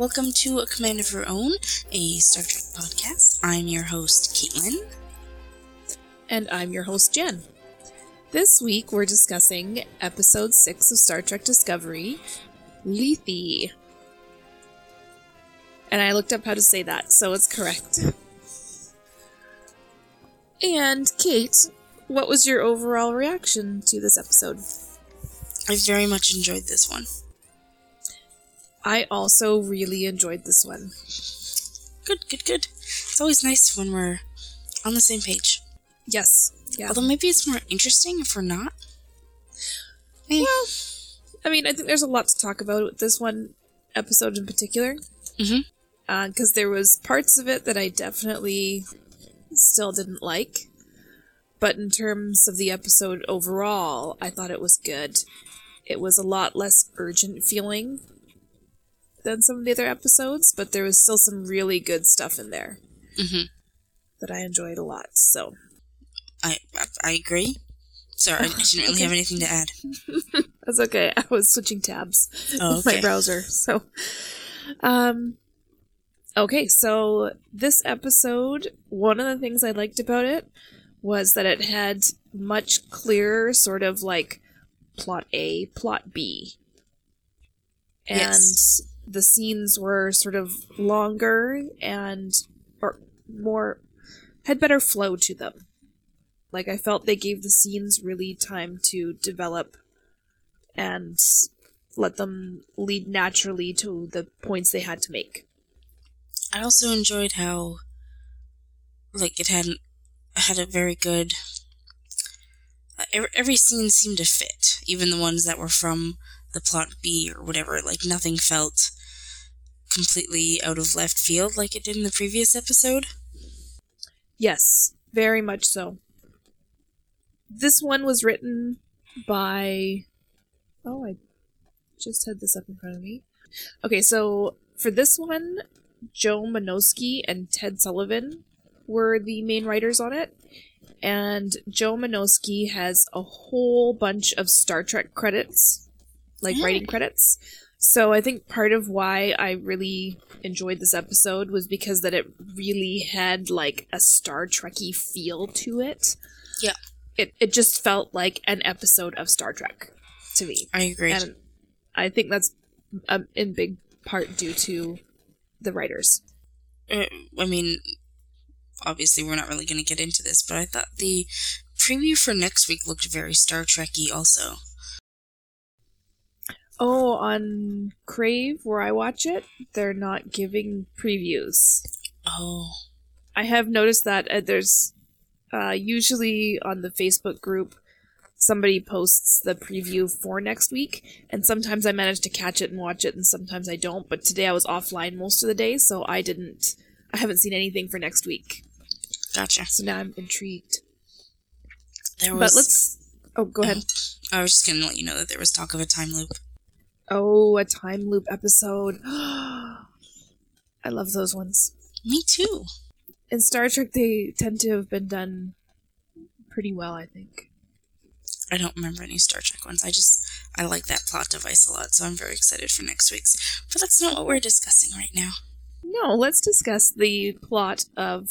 Welcome to A Command of Your Own, a Star Trek podcast. I'm your host, Caitlin. And I'm your host, Jenn. This week we're discussing episode 6 of Star Trek Discovery, Lethe. And I looked up how to say that, so it's correct. And Cait, what was your overall reaction to this episode? I very much enjoyed this one. I also really enjoyed this one. Good, good, good. It's always nice when we're on the same page. Yes. Yeah. Although maybe it's more interesting if we're not. Eh. Well, I mean, I think there's a lot to talk about with this one episode in particular. Mm-hmm. Because there was parts of it that I definitely still didn't like. But in terms of the episode overall, I thought it was good. It was a lot less urgent feeling than some of the other episodes, but there was still some really good stuff in there Mhm. that I enjoyed a lot. So, I, I agree. Sorry, I didn't really Okay. have anything to add. That's okay. I was switching tabs Oh, with my browser. So, um, okay. So this episode, one of the things I liked about it was that it had much clearer sort of like plot A, plot B, and Yes. The scenes were sort of longer and or more had better flow to them. Like I felt they gave the scenes really time to develop and let them lead naturally to the points they had to make. I also enjoyed how, like, it had had a very good. Uh, every, every scene seemed to fit, even the ones that were from the plot B or whatever. Like nothing felt completely out of left field like it did in the previous episode. Yes, very much so. This one was written by. Oh, I just had this up in front of me. Okay, so for this one, Joe Menosky and Ted Sullivan were the main writers on it. And Joe Menosky has a whole bunch of Star Trek credits, like Hmm. writing credits. So I think part of why I really enjoyed this episode was because that it really had like a Star Trekky feel to it. Yeah. It it just felt like an episode of Star Trek to me. I agree. And I think that's um, in big part due to the writers. Uh, I mean, obviously, we're not really going to get into this, but I thought the preview for next week looked very Star Trekky. Also, Oh, on Crave, where I watch it, they're not giving previews. oh, I have noticed that uh, there's uh, usually on the Facebook group somebody posts the preview for next week, and sometimes I manage to catch it and watch it, and sometimes I don't. But today I was offline most of the day, so I didn't. I haven't seen anything for next week, gotcha. so now I'm intrigued. There was. But let's. Oh, go ahead. I was just going to let you know that there was talk of a time loop. Oh, a time loop episode. I love those ones. Me too. In Star Trek, they tend to have been done pretty well, I think. I don't remember any Star Trek ones. I just I like that plot device a lot, so I'm very excited for next week's. But that's not what we're discussing right now. No, let's discuss the plot of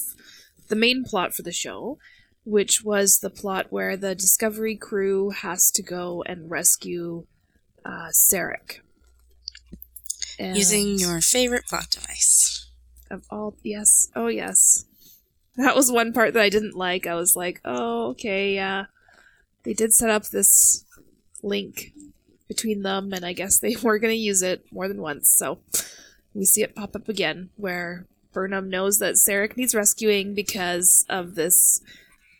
the main plot for the show, which was the plot where the Discovery crew has to go and rescue uh, Sarek. And Using your favorite plot device. of all yes, oh yes, that was one part that I didn't like. I was like, oh okay, yeah, they did set up this link between them, and I guess they were going to use it more than once. So we see it pop up again, where Burnham knows that Sarek needs rescuing because of this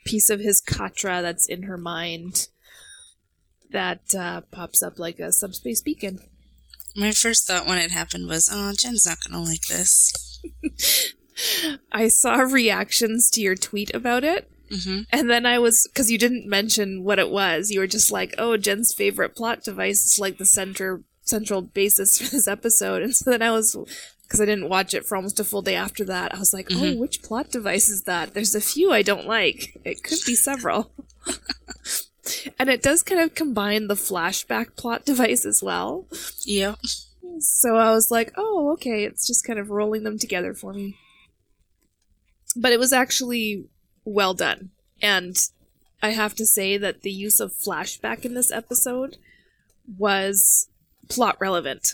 piece of his katra that's in her mind that uh, pops up like a subspace beacon. My first thought when it happened was, oh, Jenn's not going to like this. I saw reactions to your tweet about it, hmm and then I was because you didn't mention what it was. You were just like, "Oh, Jenn's favorite plot device is like the center central basis for this episode." And so then I was because I didn't watch it for almost a full day after that. I was like, "Oh, Mhm. which plot device is that?" There's a few I don't like. It could be several. and it does kind of combine the flashback plot device as well. Yeah. So I was like, oh, okay, it's just kind of rolling them together for me. But it was actually well done. And I have to say that the use of flashback in this episode was plot relevant.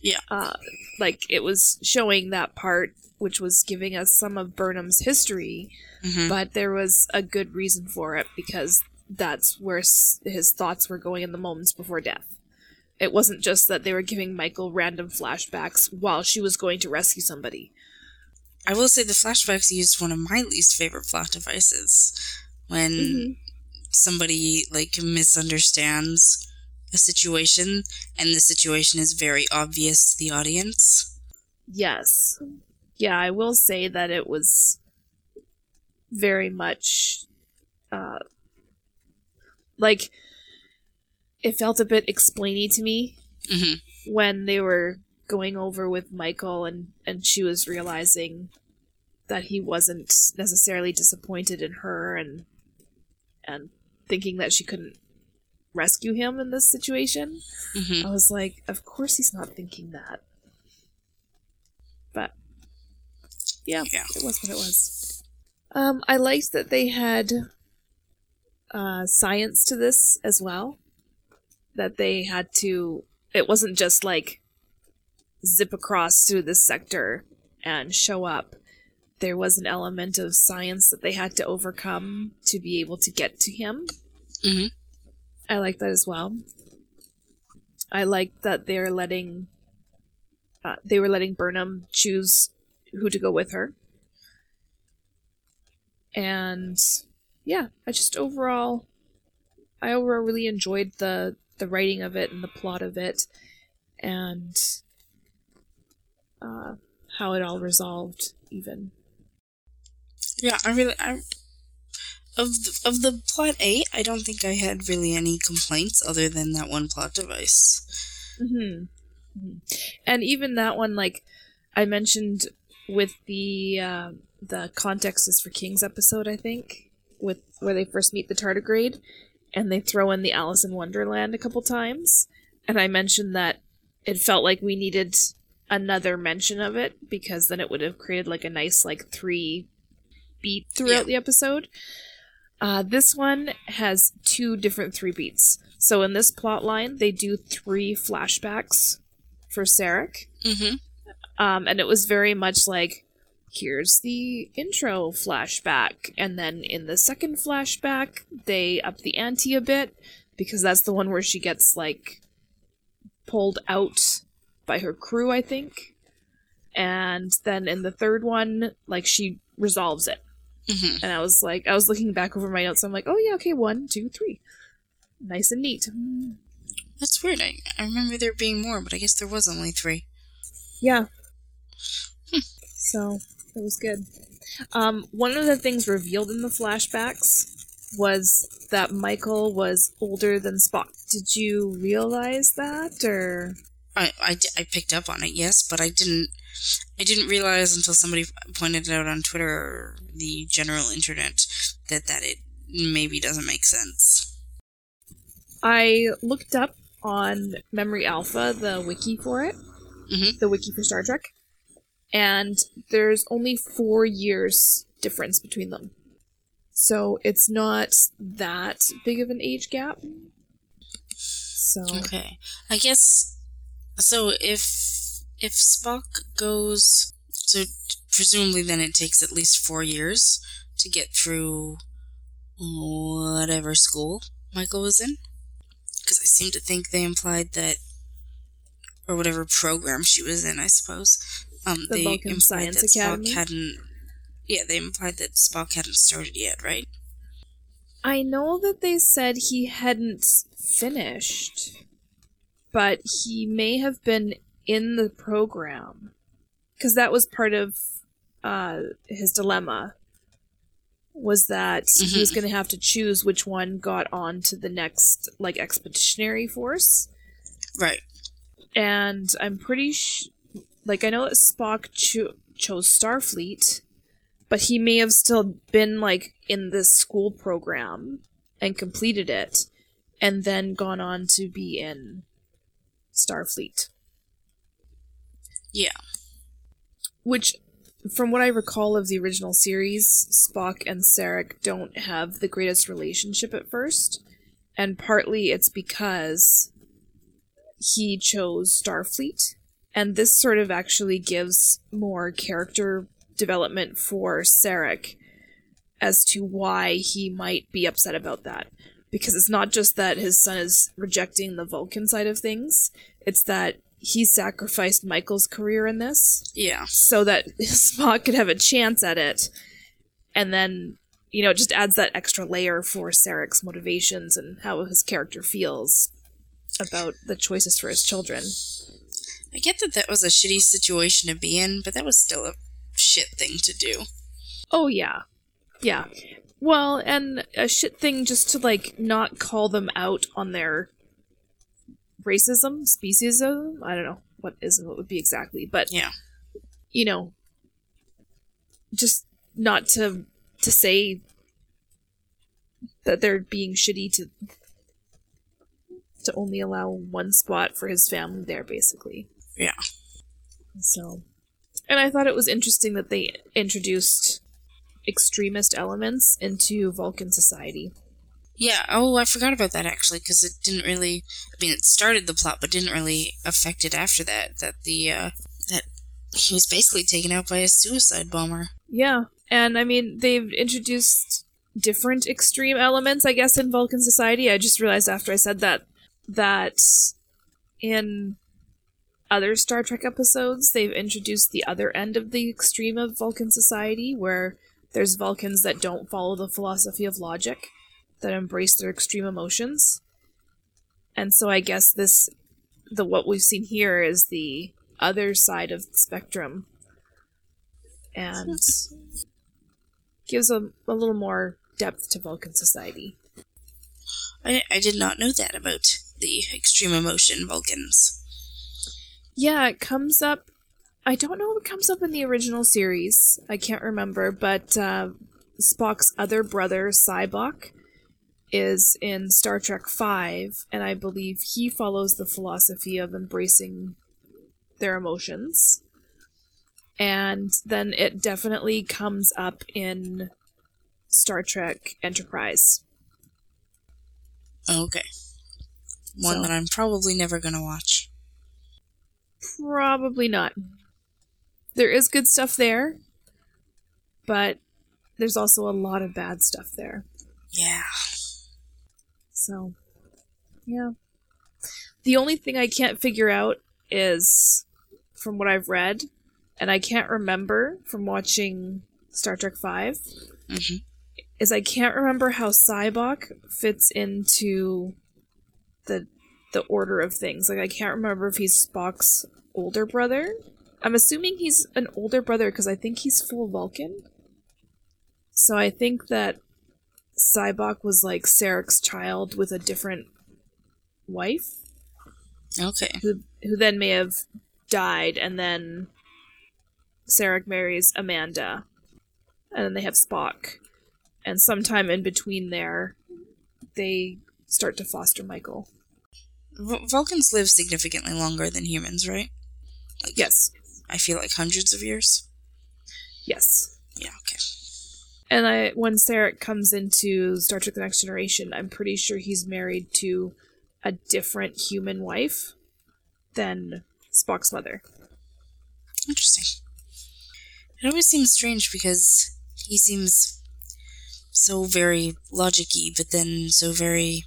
Yeah. Uh, like, it was showing that part, which was giving us some of Burnham's history, hmm but there was a good reason for it because that's where s- his thoughts were going in the moments before death. It wasn't just that they were giving Michael random flashbacks while she was going to rescue somebody. I will say the flashbacks used one of my least favorite plot devices when Mm-hmm. somebody like misunderstands a situation and the situation is very obvious to the audience. Yes. Yeah, I will say that it was very much uh like it felt a bit explainy to me hmm when they were going over with Michael and and she was realizing that he wasn't necessarily disappointed in her and and thinking that she couldn't rescue him in this situation. hmm I was like, of course he's not thinking that. But yeah, Yeah. it was what it was. Um, I liked that they had uh, science to this as well. That they had to. It wasn't just like zip across through this sector and show up. There was an element of science that they had to overcome to be able to get to him. hmm I like that as well. I like that they're letting uh, they were letting Burnham choose who to go with her. And yeah, I just overall I overall really enjoyed the the writing of it and the plot of it and uh, how it all resolved even. Yeah, I really I of the, of the plot A, I don't think I had really any complaints other than that one plot device. hmm And even that one, like I mentioned with the uh, the context is for Kings episode, I think, with where they first meet the tardigrade, and they throw in the Alice in Wonderland a couple times, and I mentioned that it felt like we needed another mention of it because then it would have created like a nice like three beat throughout Yeah. the episode. Uh, this one has two different three beats. So in this plot line, they do three flashbacks for Sarek. hmm Um, and it was very much like, here's the intro flashback. And then in the second flashback, they up the ante a bit because that's the one where she gets like pulled out by her crew, I think. And then in the third one, like she resolves it. hmm And I was like, I was looking back over my notes. I'm like, oh yeah, okay, one, two, three. Nice and neat. That's weird. I, I remember there being more, but I guess there was only three. Yeah. so it was good. Um, one of the things revealed in the flashbacks was that Michael was older than Spock. Did you realize that, or I, I, I picked up on it, yes, but I didn't I didn't realize until somebody pointed it out on Twitter or the general internet that that it maybe doesn't make sense. I looked up on Memory Alpha the wiki for it, Mhm. the wiki for Star Trek, and there's only four years difference between them. So it's not that big of an age gap. So Okay. I guess so if if Spock goes so presumably then it takes at least 4 years to get through whatever school Michael was in because I seem to think they implied that or whatever program she was in, I suppose. Um The they Vulcan implied Science that Academy? Spock hadn't Yeah, they implied that Spock hadn't started yet, right? I know that they said he hadn't finished, but he may have been in the program because that was part of uh, his dilemma. Was that he was going to have to choose which one got on to the next like expeditionary force, Right. and I'm pretty sh- like I know that Spock cho- chose Starfleet, but he may have still been like in this school program and completed it, and then gone on to be in Starfleet. Yeah. Which, from what I recall of the original series, Spock and Sarek don't have the greatest relationship at first. And partly it's because he chose Starfleet. And this sort of actually gives more character development for Sarek as to why he might be upset about that. Because it's not just that his son is rejecting the Vulcan side of things, it's that he sacrificed Michael's career in this Yeah. so that Spock could have a chance at it. And then, you know, it just adds that extra layer for Sarek's motivations and how his character feels about the choices for his children. I get that that was a shitty situation to be in, but that was still a shit thing to do. Oh, yeah. Yeah. Well, and a shit thing just to, like, not call them out on their racism, speciesism. I don't know what ism it would be exactly, but Yeah. you know, just not to to say that they're being shitty to to only allow one spot for his family there, basically. Yeah. So, and I thought it was interesting that they introduced extremist elements into Vulcan society. Yeah. Oh, I forgot about that actually, because it didn't really. I mean, it started the plot, but didn't really affect it after that. That the uh, that he was basically taken out by a suicide bomber. Yeah, and I mean they've introduced different extreme elements, I guess, in Vulcan society. I just realized after I said that that in other Star Trek episodes they've introduced the other end of the extreme of Vulcan society, where there's Vulcans that don't follow the philosophy of logic, that embrace their extreme emotions. And so I guess this the what we've seen here is the other side of the spectrum and gives a, a little more depth to Vulcan society. I I did not know that about the extreme emotion Vulcans. Yeah, it comes up. I don't know if it comes up in the original series. I can't remember, but uh, Spock's other brother, Sybok, is in Star Trek Five, and I believe he follows the philosophy of embracing their emotions. And then it definitely comes up in Star Trek Enterprise. Okay. One So- that I'm probably never gonna watch. Probably not. There is good stuff there, but there's also a lot of bad stuff there. Yeah. So, yeah. The only thing I can't figure out is from what I've read, and I can't remember from watching Star Trek 5, hmm is I can't remember how Sybok fits into the the order of things. Like I can't remember if he's Spock's older brother. I'm assuming he's an older brother because I think he's full Vulcan. So I think that Sybok was like Sarek's child with a different wife Okay. who who then may have died and then Sarek marries Amanda and then they have Spock and sometime in between there they start to foster Michael. V- Vulcans live significantly longer than humans, right? Like, Yes. I feel like hundreds of years. Yes. Yeah. Okay. And I when Sarek comes into Star Trek The Next Generation, I'm pretty sure he's married to a different human wife than Spock's mother. Interesting. It always seems strange because he seems so very logic-y, but then so very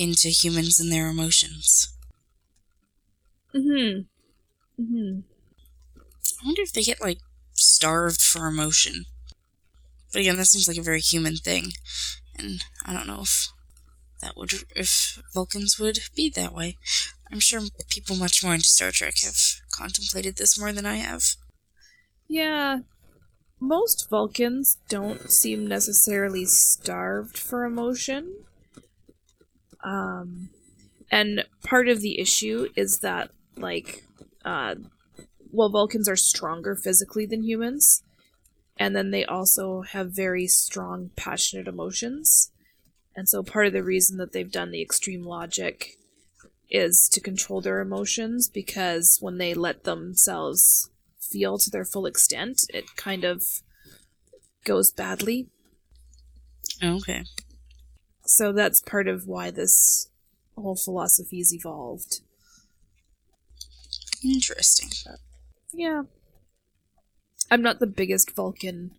into humans and their emotions. Mm-hmm. Mm-hmm. I wonder if they get like starved for emotion. But again, that seems like a very human thing, and I don't know if that would if Vulcans would be that way. I'm sure people much more into Star Trek have contemplated this more than I have. Yeah. Most Vulcans don't seem necessarily starved for emotion. Um, and part of the issue is that, like, uh, well, Vulcans are stronger physically than humans, and then they also have very strong, passionate emotions. And so part of the reason that they've done the extreme logic is to control their emotions because when they let themselves feel to their full extent, it kind of goes badly. Okay. So that's part of why this whole philosophy's evolved. Interesting. Yeah. I'm not the biggest Vulcan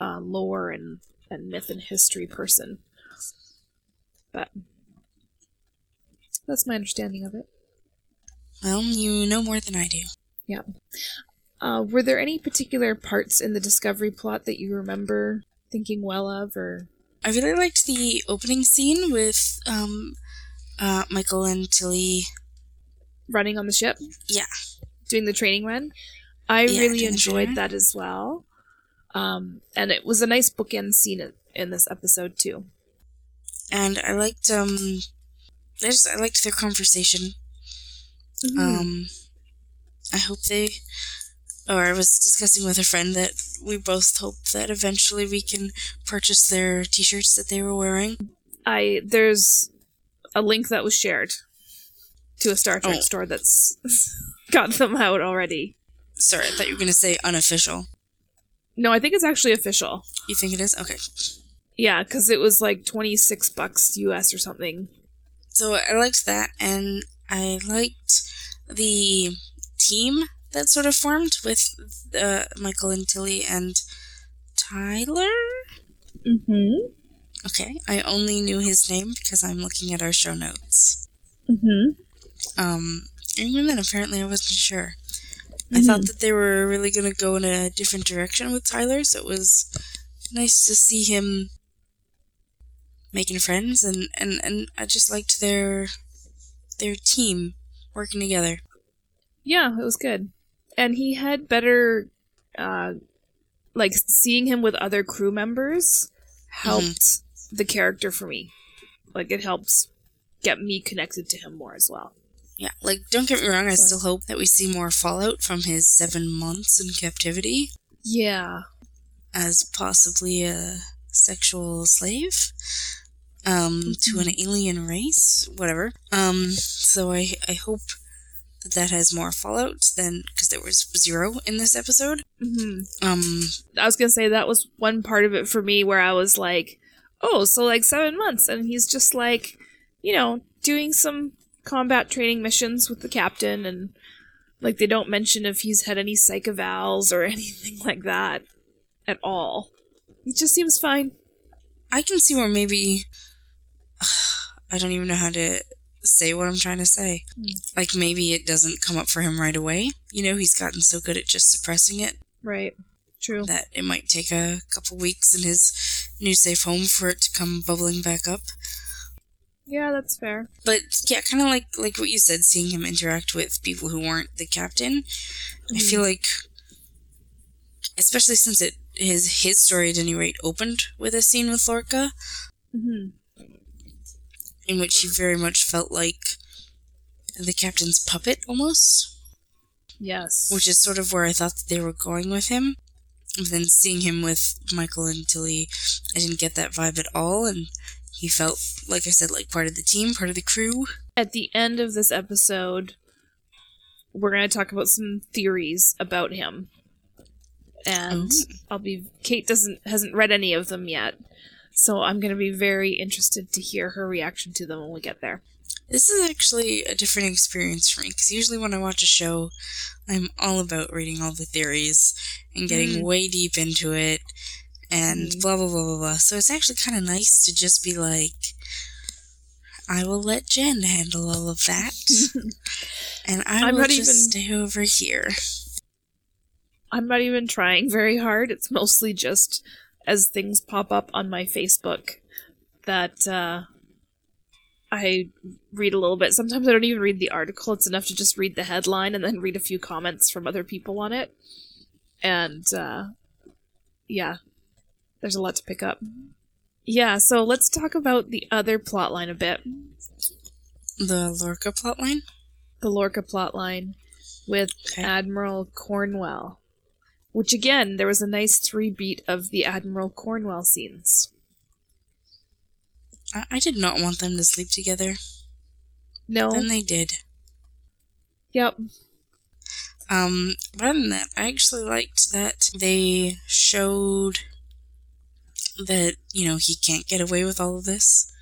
uh, lore and, and myth and history person, but that's my understanding of it. Well, you know more than I do. Yeah. Uh, were there any particular parts in the Discovery plot that you remember thinking well of, or I really liked the opening scene with um, uh, Michael and Tilly. running on the ship? Yeah. Doing the training run? I Yeah, really enjoyed that as well. Um, and it was a nice bookend scene in, in this episode, too. and I liked um I just I liked their conversation. Mhm. Um I hope they or I was discussing with a friend that we both hope that eventually we can purchase their t-shirts that they were wearing. I there's a link that was shared to a Star Trek Oh. store that's got them out already. Sorry, I thought you were going to say unofficial. No, I think it's actually official. You think it is? Okay. Yeah, because it was like twenty six bucks US or something. So I liked that and I liked the team that sort of formed with uh, Michael and Tilly and Tyler. Mm-hmm. Okay, I only knew his name because I'm looking at our show notes. Mm-hmm. Um, and even then, apparently, I wasn't sure. I thought that they were really going to go in a different direction with Tyler, so it was nice to see him making friends, and, and, and I just liked their their team working together. Yeah, it was good. And he had better uh like seeing him with other crew members helped the character for me. Like it helped get me connected to him more as well. Yeah, like don't get me wrong, I still hope that we see more fallout from his seven months in captivity Yeah. as possibly a sexual slave um, to an alien race, whatever. Um, so I I hope that that has more fallout than because there was zero in this episode. hmm Um, I was gonna say that was one part of it for me where I was like, oh, so like seven months, and he's just like, you know, doing some combat training missions with the captain, and like they don't mention if he's had any psych evals or anything like that at all. He just seems fine. I can see where maybe I don't even know how to say what I'm trying to say. Mm. Like maybe it doesn't come up for him right away. You know, he's gotten so good at just suppressing it Right. True. that it might take a couple weeks in his new safe home for it to come bubbling back up. Yeah, that's fair. But yeah, kind of like like what you said, seeing him interact with people who weren't the captain. I feel like, especially since it his his story at any rate opened with a scene with Lorca, hmm in which he very much felt like the captain's puppet almost, Yes. which is sort of where I thought that they were going with him. But then seeing him with Michael and Tilly, I didn't get that vibe at all, and he felt, like I said, like part of the team, part of the crew. At the end of this episode, we're going to talk about some theories about him. And Oh. I'll be Cait doesn't hasn't read any of them yet. So I'm going to be very interested to hear her reaction to them when we get there. This is actually a different experience for me because usually when I watch a show, I'm all about reading all the theories and getting Mm. way deep into it and Mm. blah blah blah blah blah. So it's actually kind of nice to just be like, I will let Jenn handle all of that, and I I'm will not just even- stay over here. I'm not even trying very hard. It's mostly just as things pop up on my Facebook that uh, I read a little bit. Sometimes I don't even read the article. It's enough to just read the headline and then read a few comments from other people on it. And uh, yeah, there's a lot to pick up. Yeah, so let's talk about the other plotline a bit. The Lorca plotline. The Lorca plotline with Okay. Admiral Cornwell. Which again, there was a nice three beat of the Admiral Cornwell scenes. I, I did not want them to sleep together. No. than they did. Yep. Um, but other than that, I actually liked that they showed that, you know, he can't get away with all of this.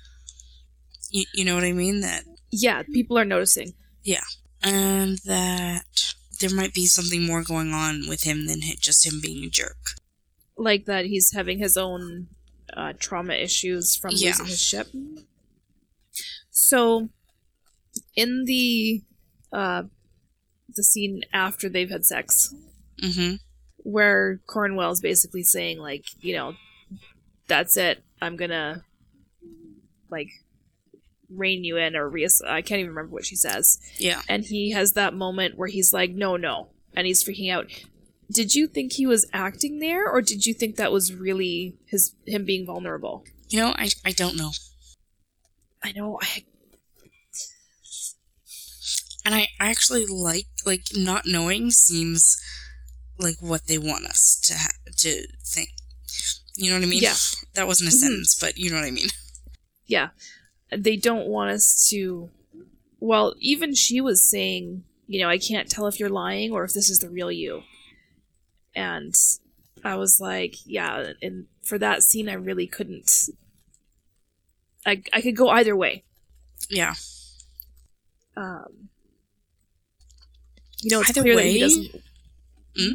You, you know what I mean? That, Yeah, people are noticing. Yeah. And that there might be something more going on with him than just him being a jerk. Like that he's having his own uh, trauma issues from Yeah. losing his ship. So, in the uh, the scene after they've had sex, Mm-hmm. where Cornwell's basically saying like, you know, that's it. I'm gonna like rein you in or reass- I can't even remember what she says. Yeah. And he has that moment where he's like, no, no, and he's freaking out. Did you think he was acting there, or did you think that was really his him being vulnerable? You know, I, I don't know. I know. I And I, actually like, like, not knowing seems like what they want us to ha- to think. You know what I mean? Yeah. That wasn't a Mhm. sentence, but you know what I mean. yeah, they don't want us to. Well, even she was saying, you know, I can't tell if you're lying or if this is the real you. And I was like, yeah, and for that scene, I really couldn't. I I could go either way. Yeah. Um, you know, it's Either clear that way- he doesn't. Hmm?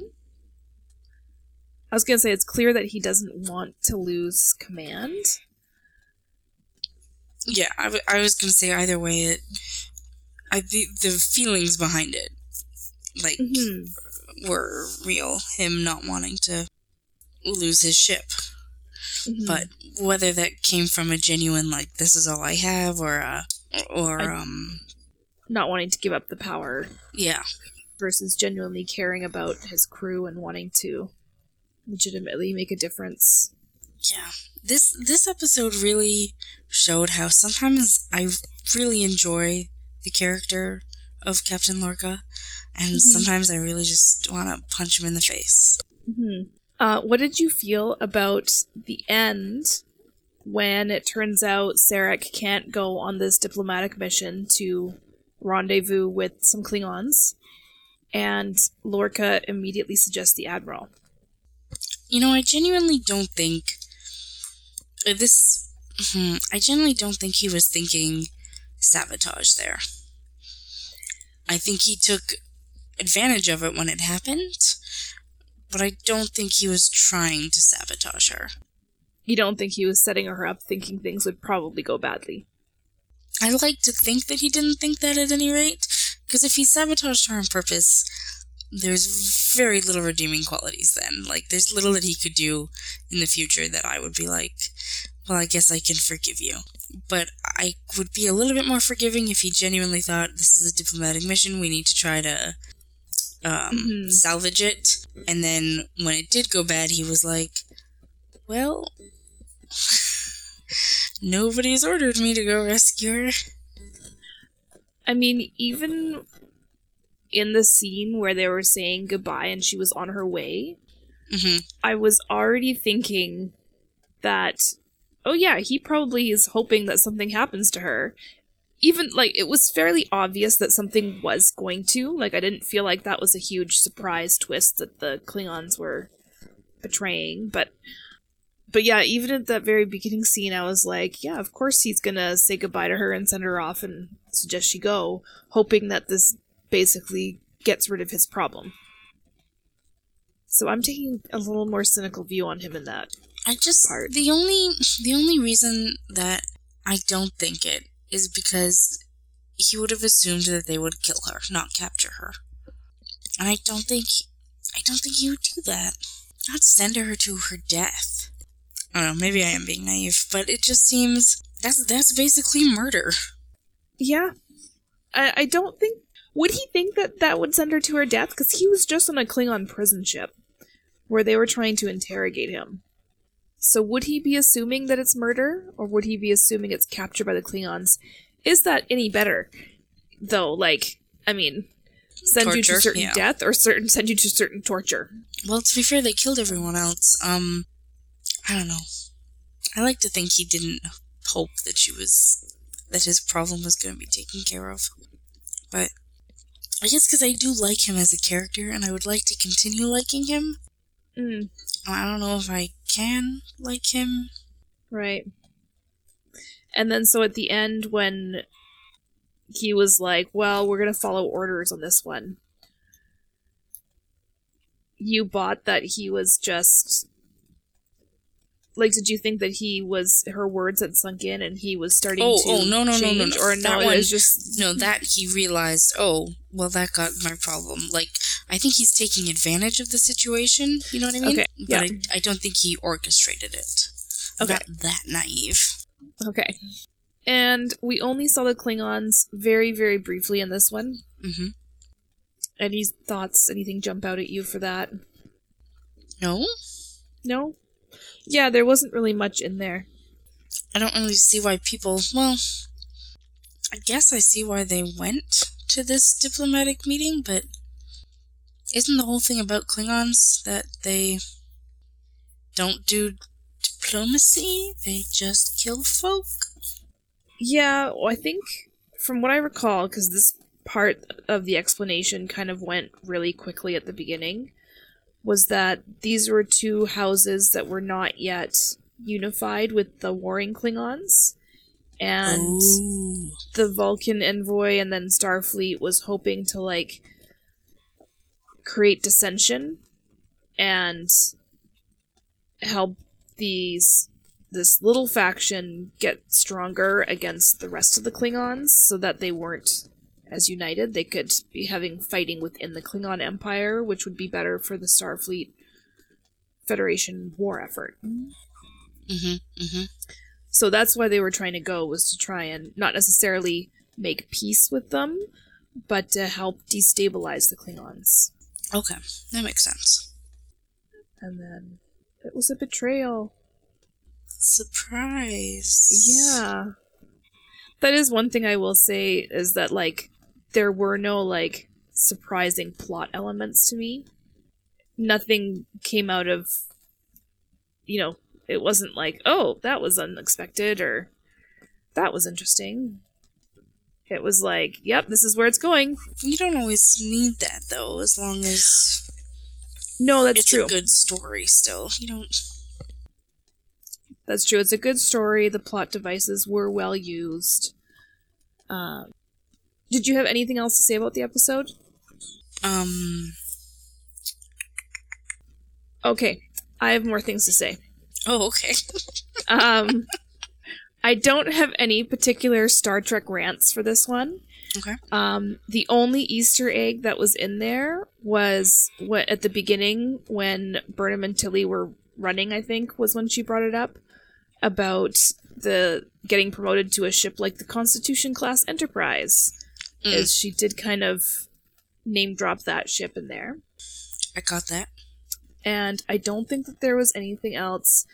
I was gonna say it's clear that he doesn't want to lose command. Yeah, I, w- I was gonna say either way. It, I the the feelings behind it, like, Mhm. were real. Him not wanting to lose his ship, Mhm. but whether that came from a genuine like this is all I have, or uh, or I- um, not wanting to give up the power yeah, versus genuinely caring about his crew and wanting to legitimately make a difference. Yeah. This this episode really showed how sometimes I really enjoy the character of Captain Lorca, and Mhm. sometimes I really just want to punch him in the face. Mm-hmm. Uh, what did you feel about the end when it turns out Sarek can't go on this diplomatic mission to rendezvous with some Klingons, and Lorca immediately suggests the Admiral? You know, I genuinely don't think this. hmm, I generally don't think he was thinking sabotage there. I think he took advantage of it when it happened, but I don't think he was trying to sabotage her. You don't think he was setting her up thinking things would probably go badly? I like to think that he didn't think that at any rate, because if he sabotaged her on purpose, there's very little redeeming qualities then. Like, there's little that he could do in the future that I would be like, well, I guess I can forgive you. But I would be a little bit more forgiving if he genuinely thought this is a diplomatic mission, we need to try to um, Mhm. salvage it. And then when it did go bad, he was like, well, nobody's ordered me to go rescue her. I mean, even in the scene where they were saying goodbye and she was on her way, hmm I was already thinking that, oh yeah, he probably is hoping that something happens to her. Even, like, it was fairly obvious that something was going to. Like, I didn't feel like that was a huge surprise twist that the Klingons were betraying. But, but yeah, even at that very beginning scene, I was like, yeah, of course he's gonna say goodbye to her and send her off and suggest she go, hoping that this basically gets rid of his problem. So I'm taking a little more cynical view on him in that. I just Part. the only the only reason that I don't think it is because he would have assumed that they would kill her, not capture her. And I don't think I don't think he would do that. Not send her to her death. I don't know, maybe I am being naive, but it just seems that's that's basically murder. Yeah. I, I don't think. Would he think that that would send her to her death? Because he was just on a Klingon prison ship where they were trying to interrogate him. So would he be assuming that it's murder, or would he be assuming it's capture by the Klingons? Is that any better? Though, like, I mean, send you to certain yeah. death or certain send you to certain torture. Well, to be fair, they killed everyone else. Um, I don't know. I like to think he didn't hope that she was that his problem was going to be taken care of. But I guess because I do like him as a character, and I would like to continue liking him. Mm, I don't know if I can like him. right. And then so at the end when he was like, "Well, we're going to follow orders on this one." You bought that he was just like did you think that he was her words had sunk in and he was starting Oh, to oh, no, no, no, no, change, no. or That no one- was just No, that he realized, oh, well, that got my problem. Like, I think he's taking advantage of the situation. You know what I mean? Okay, But yeah. I, I don't think he orchestrated it. Okay. Not that naive. Okay. And we only saw the Klingons very, very briefly in this one. Mm-hmm. Any thoughts? Anything jump out at you for that? No, No? Yeah, there wasn't really much in there. I don't really see why people. Well, I guess I see why they went to this diplomatic meeting, but isn't the whole thing about Klingons that they don't do diplomacy? They just kill folk? Yeah, well, I think from what I recall, because this part of the explanation kind of went really quickly at the beginning, was that these were two houses that were not yet unified with the warring Klingons. And Ooh. the Vulcan envoy and then Starfleet was hoping to like create dissension and help these this little faction get stronger against the rest of the Klingons so that they weren't as united. They could be having fighting within the Klingon Empire, which would be better for the Starfleet Federation war effort. Mm-hmm. Mm-hmm. So that's why they were trying to go was to try and not necessarily make peace with them, but to help destabilize the Klingons. Okay, that makes sense. And then it was a betrayal. Surprise. Yeah. That is one thing I will say is that like there were no like surprising plot elements to me. Nothing came out of you know, it wasn't like, "Oh, that was unexpected" or "That was interesting." It was like, "Yep, this is where it's going." You don't always need that though, as long as No, that's it's true. a good story. Still, you don't. That's true. It's a good story. The plot devices were well used. Um, did you have anything else to say about the episode? Um. Okay, I have more things to say. Oh, okay. Um, I don't have any particular Star Trek rants for this one. Okay. Um, the only Easter egg that was in there was what at the beginning when Burnham and Tilly were running. I think was when she brought it up about the getting promoted to a ship like the Constitution class Enterprise. Mm. Is she did kind of name drop that ship in there, I got that. and I don't think that there was anything else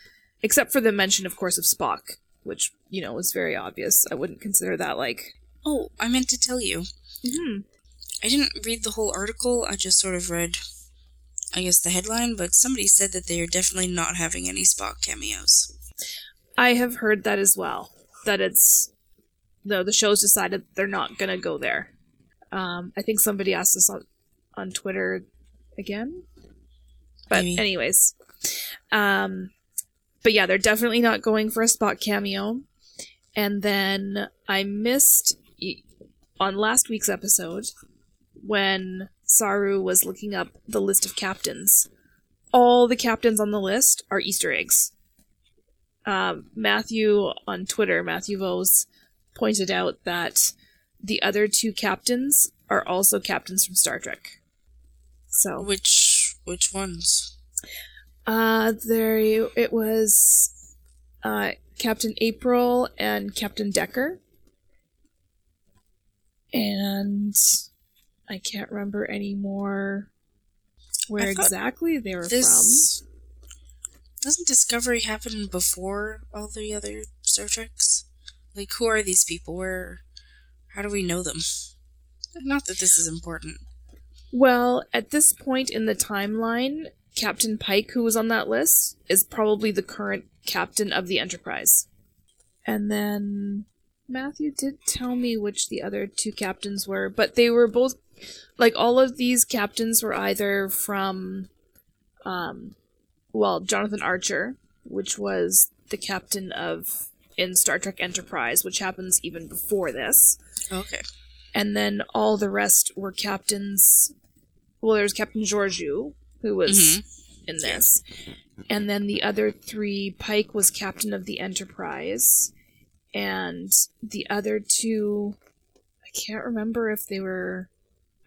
except for the mention, of course, of Spock, which you know was very obvious. I wouldn't consider that like. Oh, I meant to tell you. hmm I didn't read the whole article. I just sort of read, I guess, the headline. But somebody said that they are definitely not having any Spock cameos. I have heard that as well. That it's no, the show's decided they're not gonna go there. Um, I think somebody asked us on on Twitter again. But Maybe. anyways, um, but yeah, they're definitely not going for a spot cameo. And then I missed on last week's episode when Saru was looking up the list of captains. All the captains on the list are Easter eggs um, Matthew on Twitter, Matthew Vose, pointed out that the other two captains are also captains from Star Trek. So, Which which ones? uh, there it was uh, Captain April and Captain Decker. And I can't remember anymore where exactly they were from. Doesn't Discovery happen before all the other Star Treks? Like, who are these people? Where? How do we know them? Not that this is important. Well, at this point in the timeline, Captain Pike, who was on that list, is probably the current captain of the Enterprise. And then Matthew did tell me which the other two captains were, but they were both like all of these captains were either from um well, Jonathan Archer, which was the captain of in Star Trek Enterprise, which happens even before this. Okay. And then all the rest were captains well, there's Captain Georgiou, who was Mhm. in this. And then the other three, Pike was captain of the Enterprise, and the other two, I can't remember if they were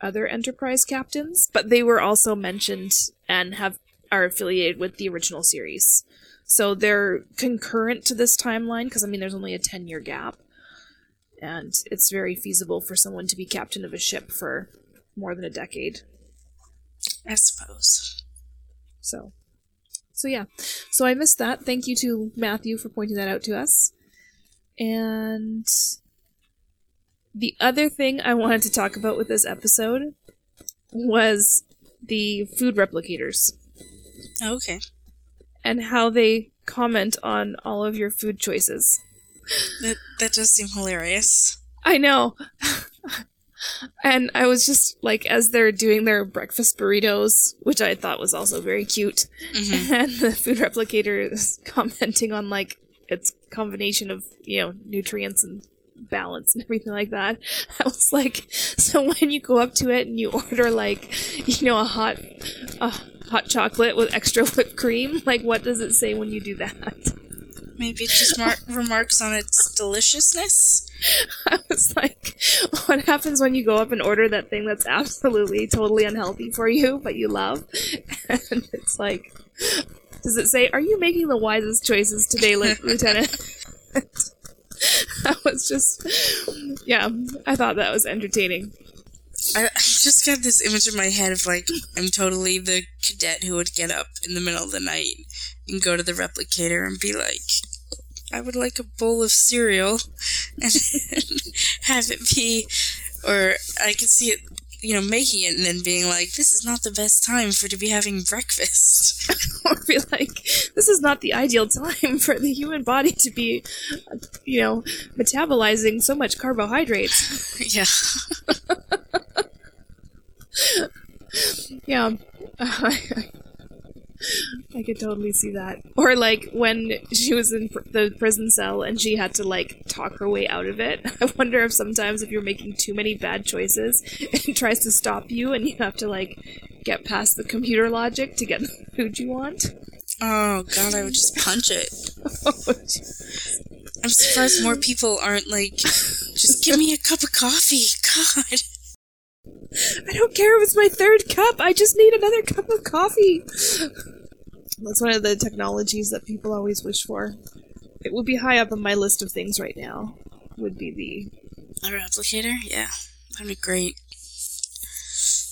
other Enterprise captains, but they were also mentioned and have are affiliated with the original series. So they're concurrent to this timeline because I mean there's only a 10 year gap. And it's very feasible for someone to be captain of a ship for more than a decade. I suppose. So, so yeah. So I missed that. Thank you to Matthew for pointing that out to us. And the other thing I wanted to talk about with this episode was the food replicators Okay. And how they comment on all of your food choices. That that does seem hilarious. I know. and I was just like, as they're doing their breakfast burritos, which I thought was also very cute, Mhm. and the food replicator is commenting on like its combination of you know nutrients and balance and everything like that. I was like, so when you go up to it and you order like you know a hot a hot chocolate with extra whipped cream, like what does it say when you do that? Maybe it just mar- remarks on its deliciousness. I was like, what happens when you go up and order that thing that's absolutely totally unhealthy for you, but you love? And it's like, does it say, are you making the wisest choices today, Lieutenant? I was just, yeah, I thought that was entertaining. I, I just got this image in my head of like I'm totally the cadet who would get up in the middle of the night and go to the replicator and be like, I would like a bowl of cereal and have it be, or I can see it, you know, making it and then being like, this is not the best time for to be having breakfast. or be like, this is not the ideal time for the human body to be, you know, metabolizing so much carbohydrates. yeah. Yeah. I could totally see that. Or like when she was in pr- the prison cell and she had to like talk her way out of it. I wonder if sometimes if you're making too many bad choices, it tries to stop you and you have to like get past the computer logic to get the food you want. Oh god, I would just punch it. I'm surprised more people aren't like, just give me a cup of coffee. God. I don't care if it's my third cup. I just need another cup of coffee. That's one of the technologies that people always wish for. It would be high up on my list of things right now. Would be the A replicator? Yeah, that'd be great.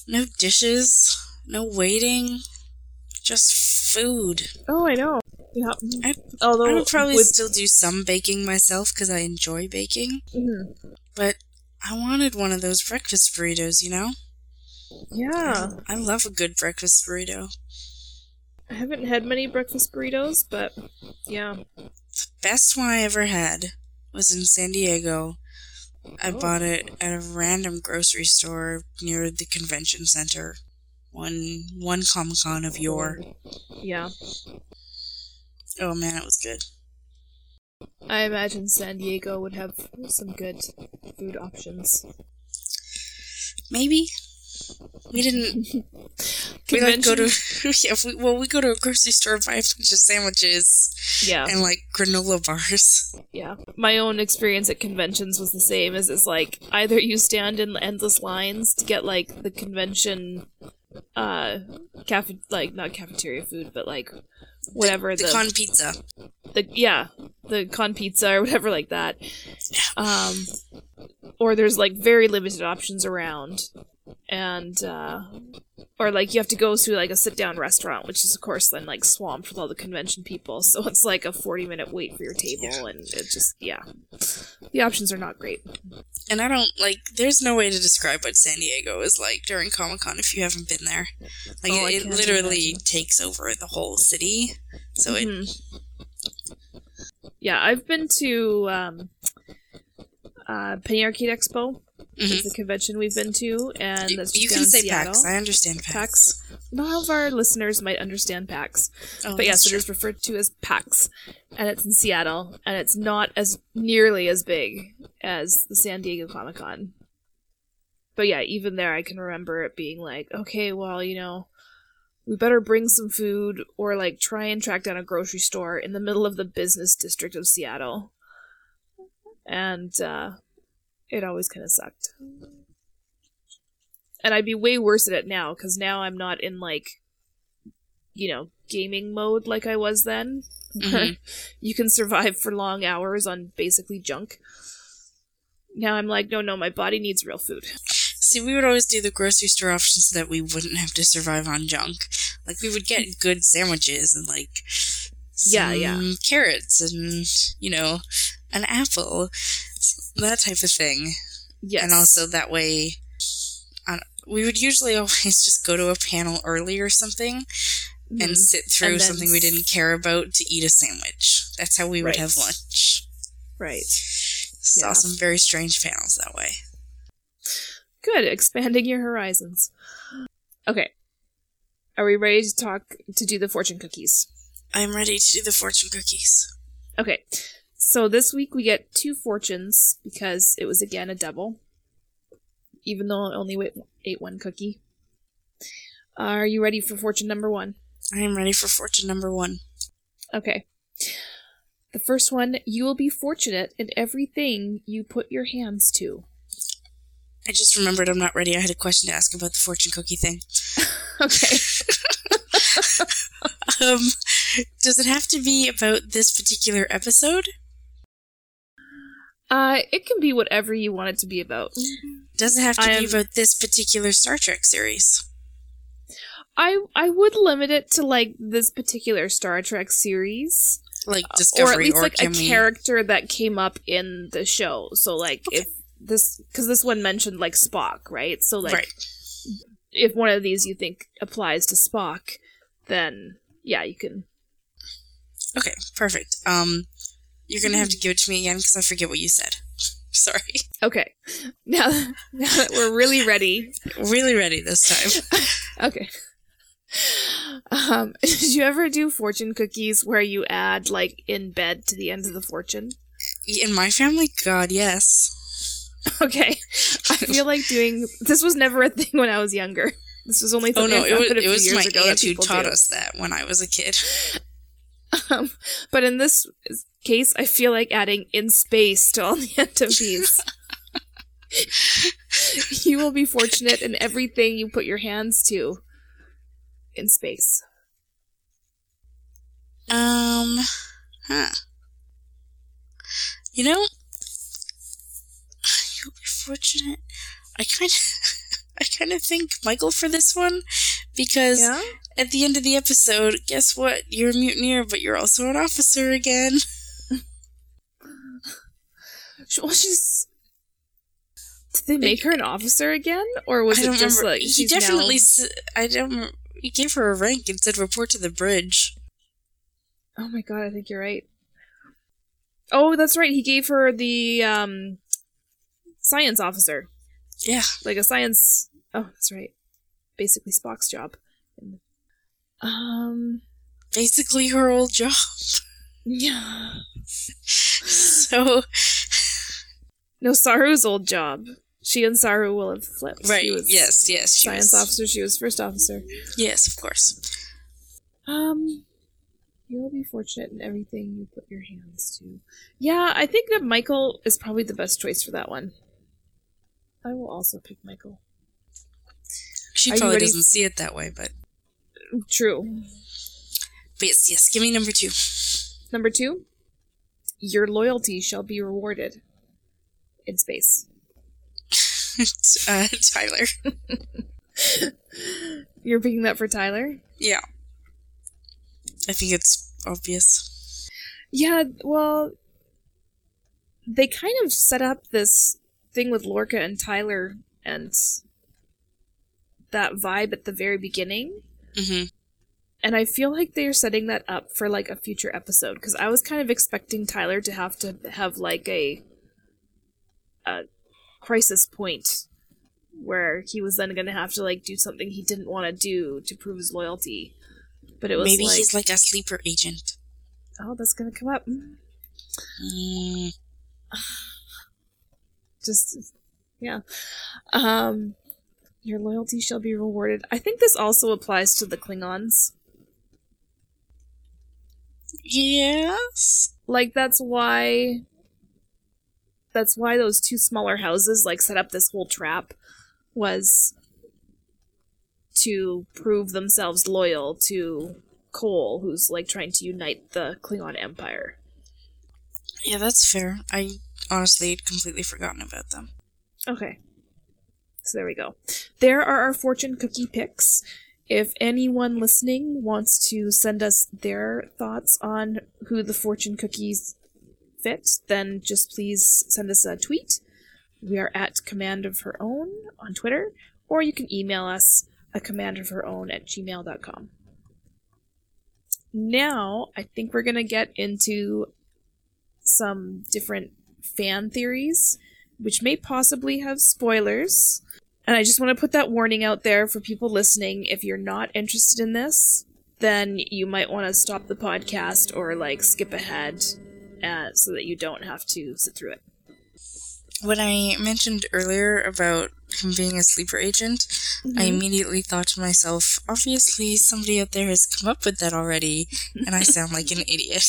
No dishes, no waiting, just food. Oh, I know. Yeah. I, Although I would probably with- still do some baking myself because I enjoy baking, Mhm. but I wanted one of those breakfast burritos, you know? Yeah. I love a good breakfast burrito. I haven't had many breakfast burritos, but yeah. The best one I ever had was in San Diego. I Oh. bought it at a random grocery store near the convention center. One one Comic Con of yore. Yeah. Oh man, it was good. I imagine San Diego would have some good food options. Maybe we didn't. We like go to yeah. We, well, we go to a grocery store and buy a bunch of sandwiches Yeah. and like granola bars. Yeah. My own experience at conventions was the same as it's like either you stand in endless lines to get like the convention uh cafe like not cafeteria food, but like whatever The, the, con pizza. the yeah, the con pizza or whatever like that. Um or there's like very limited options around. And uh or like you have to go to like a sit down restaurant, which is of course then like swamped with all the convention people. So it's like a forty minute wait for your table and it just yeah. The options are not great. And I don't like. There's no way to describe what San Diego is like during Comic Con if you haven't been there. Like Oh, it, it literally imagine. takes over the whole city. So it Mhm. Yeah, I've been to um uh, Penny Arcade Expo Mhm. is a convention we've been to, and You, that's you just can say Seattle. PAX. I understand PAX. PAX. Not of our listeners might understand PAX, Oh, but yes, that's it is referred to as PAX, and it's in Seattle, and it's not as nearly as big as the San Diego Comic Con. But yeah, even there, I can remember it being like, okay, well, you know, we better bring some food or like try and track down a grocery store in the middle of the business district of Seattle. And uh, it always kind of sucked. And I'd be way worse at it now because now I'm not in like, you know, gaming mode like I was then. Mhm. you can survive for long hours on basically junk. Now I'm like, no, no, my body needs real food. See, we would always do the grocery store option so that we wouldn't have to survive on junk. Like, we would get good sandwiches and, like, Yeah, yeah. carrots and, you know, an apple, that type of thing. Yes. And also that way, we would usually always just go to a panel early or something Mhm. and sit through And something we didn't care about to eat a sandwich. That's how we would Right. have lunch. right. Saw Yeah. some very strange panels that way. Good, expanding your horizons. Okay. Are we ready to talk to do the fortune cookies? I'm ready to do the fortune cookies. Okay. So this week we get two fortunes because it was again a double. Even though I only ate one cookie. Are you ready for fortune number one? I am ready for fortune number one. Okay. The first one, you will be fortunate in everything you put your hands to. I just remembered I'm not ready. I had a question to ask about the fortune cookie thing. Okay. Um, does it have to be about this particular episode? Uh, it can be whatever you want it to be about. Doesn't have to I be am- about this particular Star Trek series? I I would limit it to like this particular Star Trek series, Like or Discovery, at least like a we- character that came up in the show. So like Okay. if this because this one mentioned like Spock, right? So like right. if one of these you think applies to Spock, then yeah, you can. Okay, perfect. Um, you're gonna have to give it to me again because I forget what you said. Sorry. Okay, now now that we're really ready, Really ready this time. Okay. Um, did you ever do fortune cookies where you add like in bed to the end of the fortune? In my family, God, yes. Okay. I feel like doing this was never a thing when I was younger. This was only Oh no, I it was, it was my ago aunt who taught do. us that when I was a kid. Um, but in this case, I feel like adding in space to all the end of these. you will be fortunate in everything you put your hands to in space. Um, huh. You know, you'll be fortunate. I kind of, I kind of think Michael for this one because Yeah? At the end of the episode, guess what? You're a mutineer, but you're also an officer again. Well, she's. Did they make her an officer again, or was I it just remember. like he definitely. Now... s I don't. He gave her a rank and said report to the bridge. Oh my god, I think you're right. Oh, that's right. He gave her the um, science officer, Yeah. like a science. Oh, that's right. Basically, Spock's job. Um. Basically, her old job. Yeah. So No, Saru's old job. She and Saru will have flipped. right. Was Yes. Yes. Science was- officer. She was first officer. Yes, of course. Um, you'll be fortunate in everything you put your hands to. Yeah, I think that Michael is probably the best choice for that one. I will also pick Michael. She Are probably doesn't see it that way, but True. but yes, yes. Give me number two. Number two, your loyalty shall be rewarded in space. uh, Tyler. You're picking that for Tyler? Yeah. I think it's obvious. Yeah, well, they kind of set up this thing with Lorca and Tyler and that vibe at the very beginning. Hmm And I feel like they're setting that up for like a future episode because I was kind of expecting Tyler to have to have like a a crisis point where he was then going to have to like do something he didn't want to do to prove his loyalty. But it was Maybe like, he's like a sleeper agent. oh, that's going to come up. Mm, Just yeah. Um, your loyalty shall be rewarded. I think this also applies to the Klingons. yes. like that's why that's why those two smaller houses like set up this whole trap was to prove themselves loyal to Kol, who's like trying to unite the Klingon Empire. Yeah, that's fair. I honestly had completely forgotten about them. Okay. So there we go. There are our fortune cookie picks. If anyone listening wants to send us their thoughts on who the fortune cookies fit, then just please send us a tweet. We are at Command of Her Own on Twitter, or you can email us at commandofherown at gmail.com. Now, I think we're going to get into some different fan theories, which may possibly have spoilers. And I just want to put that warning out there for people listening. If you're not interested in this, then you might want to stop the podcast or like skip ahead uh, so that you don't have to sit through it. When I mentioned earlier about him being a sleeper agent, I immediately thought to myself, obviously somebody out there has come up with that already, and I sound like an idiot.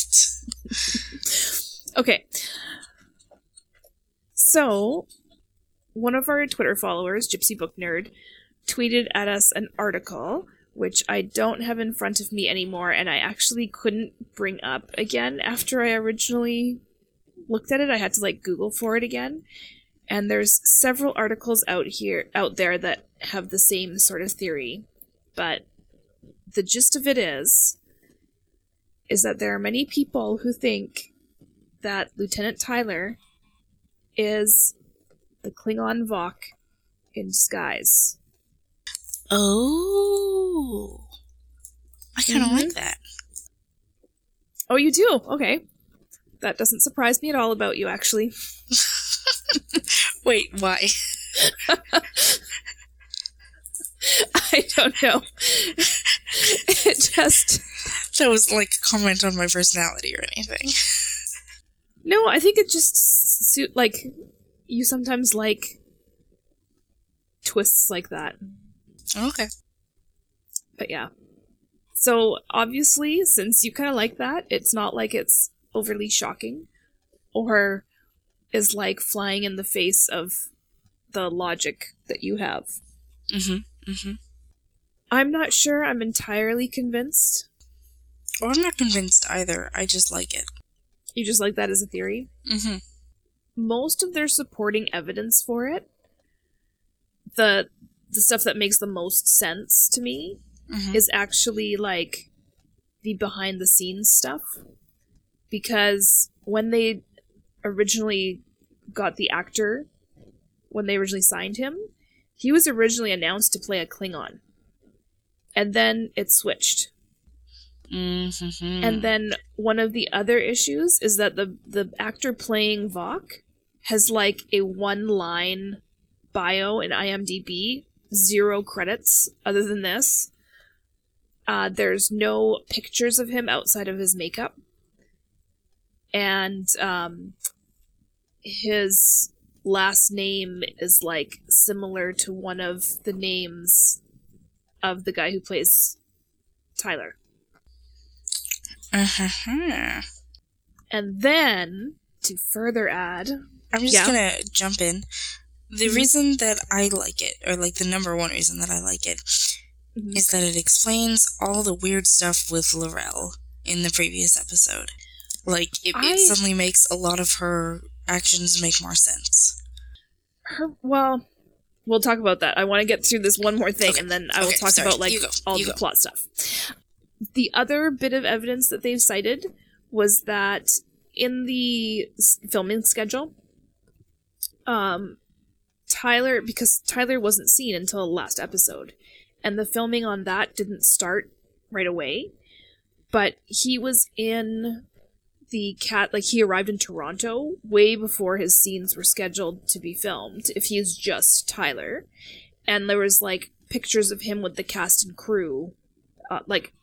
Okay. So, one of our Twitter followers, Gypsy Book Nerd, tweeted at us an article which I don't have in front of me anymore, and I actually couldn't bring up again after I originally looked at it. I had to like Google for it again. And there's several articles out here out there that have the same sort of theory. But the gist of it is is that there are many people who think that Lieutenant Tyler is the Klingon Voq in disguise. Oh. I kind of Mhm. like that. Oh, you do? Okay. That doesn't surprise me at all about you, actually. Wait, why? I don't know. it just. That was like a comment on my personality or anything. No, I think it just suit like you sometimes like twists like that. Okay. But yeah. So obviously, since you kind of like that, it's not like it's overly shocking or is like flying in the face of the logic that you have. Mm-hmm. Mm-hmm. I'm not sure I'm entirely convinced. Or I'm not convinced either. I just like it. You just like that as a theory? Mm-hmm. Most of their supporting evidence for it the the stuff that makes the most sense to me Mhm. is actually like the behind the scenes stuff because when they originally got the actor when they originally signed him he was originally announced to play a klingon and then it switched Mm-hmm. and then one of the other issues is that the the actor playing Voq has like a one line bio in IMDb, zero credits other than this. Uh, there's no pictures of him outside of his makeup, and um, his last name is like similar to one of the names of the guy who plays Tyler. uh-huh. And then, to further add, I'm just Yeah. gonna jump in. The Mhm. reason that I like it, or like the number one reason that I like it, Mhm. is that it explains all the weird stuff with L'Rell in the previous episode. Like, it, I- it suddenly makes a lot of her actions make more sense. her, well, we'll talk about that. I want to get through this one more thing, Okay, and then I will talk sorry. about like all you the go. plot stuff. The other bit of evidence that they've cited was that in the filming schedule, um, Tyler, because Tyler wasn't seen until last episode, and the filming on that didn't start right away, but he was in the cat like he arrived in Toronto way before his scenes were scheduled to be filmed if he just Tyler. And there was like pictures of him with the cast and crew uh, like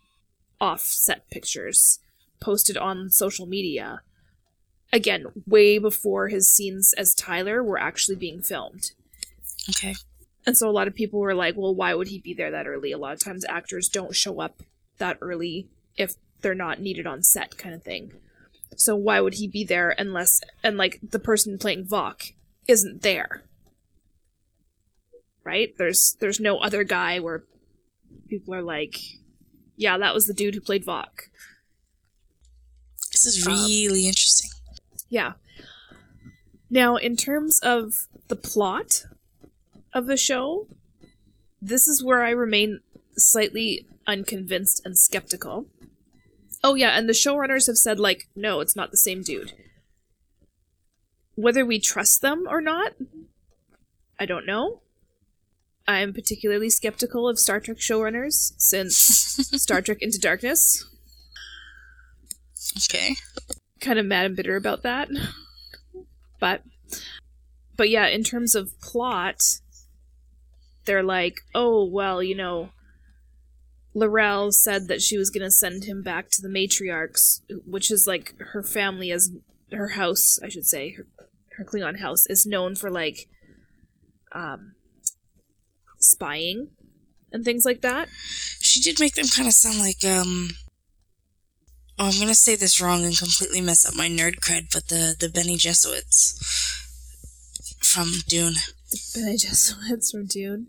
offset pictures posted on social media again way before his scenes as Tyler were actually being filmed Okay. and so a lot of people were like well why would he be there that early a lot of times actors don't show up that early if they're not needed on set kind of thing so why would he be there unless and like the person playing Voq isn't there? Right? There's there's no other guy where people are like, yeah, that was the dude who played Voq. This is Um, really interesting. Yeah. Now, in terms of the plot of the show, this is where I remain slightly unconvinced and skeptical. Oh, yeah, and the showrunners have said, like, no, it's not the same dude. Whether we trust them or not, I don't know. I'm particularly skeptical of Star Trek showrunners since Star Trek Into Darkness. Okay. Kind of mad and bitter about that. But but yeah, in terms of plot, they're like, "Oh, well, you know, L'Rell said that she was going to send him back to the matriarchs, which is like her family as her house, I should say, her, her Klingon house is known for like um spying and things like that. She did make them kind of sound like um. Oh, I'm gonna say this wrong and completely mess up my nerd cred, but the the Benny Jesuits from Dune. The Bene Gesserit's from Dune.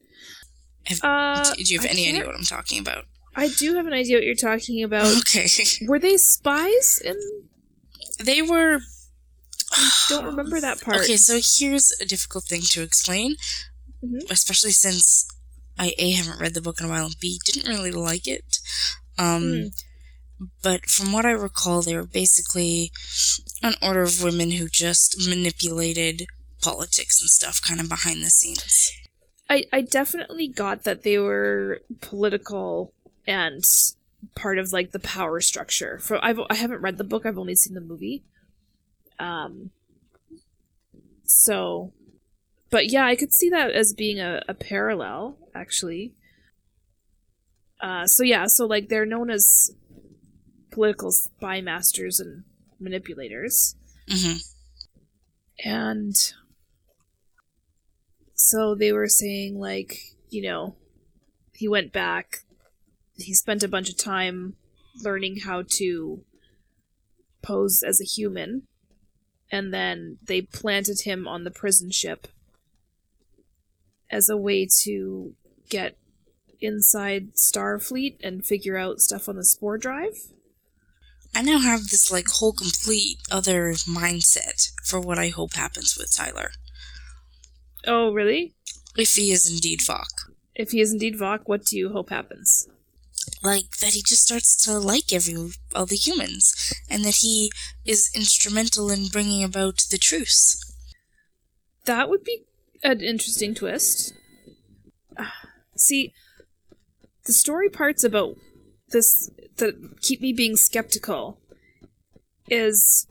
Have- Uh, do you have I any idea what I'm talking about? I do have an idea what you're talking about. Okay. Were they spies? In they were. I don't remember that part. Okay, so here's a difficult thing to explain, Mhm. especially since I a haven't read the book in a while and b didn't really like it. Um, Mm. But from what I recall, they were basically an order of women who just manipulated politics and stuff, kind of behind the scenes. I I definitely got that they were political and part of like the power structure. For I've I haven't read the book. I've only seen the movie. Um. So, but yeah, I could see that as being a, a parallel actually. Uh, so yeah, so like they're known as political spy masters and manipulators. hmm And so they were saying, like, you know, he went back, he spent a bunch of time learning how to pose as a human, and then they planted him on the prison ship as a way to get inside Starfleet and figure out stuff on the spore drive. I now have this like whole complete other mindset for what I hope happens with Tyler, Oh, really? if he is indeed Voq. If he is indeed Voq, what do you hope happens? like that he just starts to like every all the humans and that he is instrumental in bringing about the truce That would be an interesting twist. See, the story parts about this that keep me being skeptical is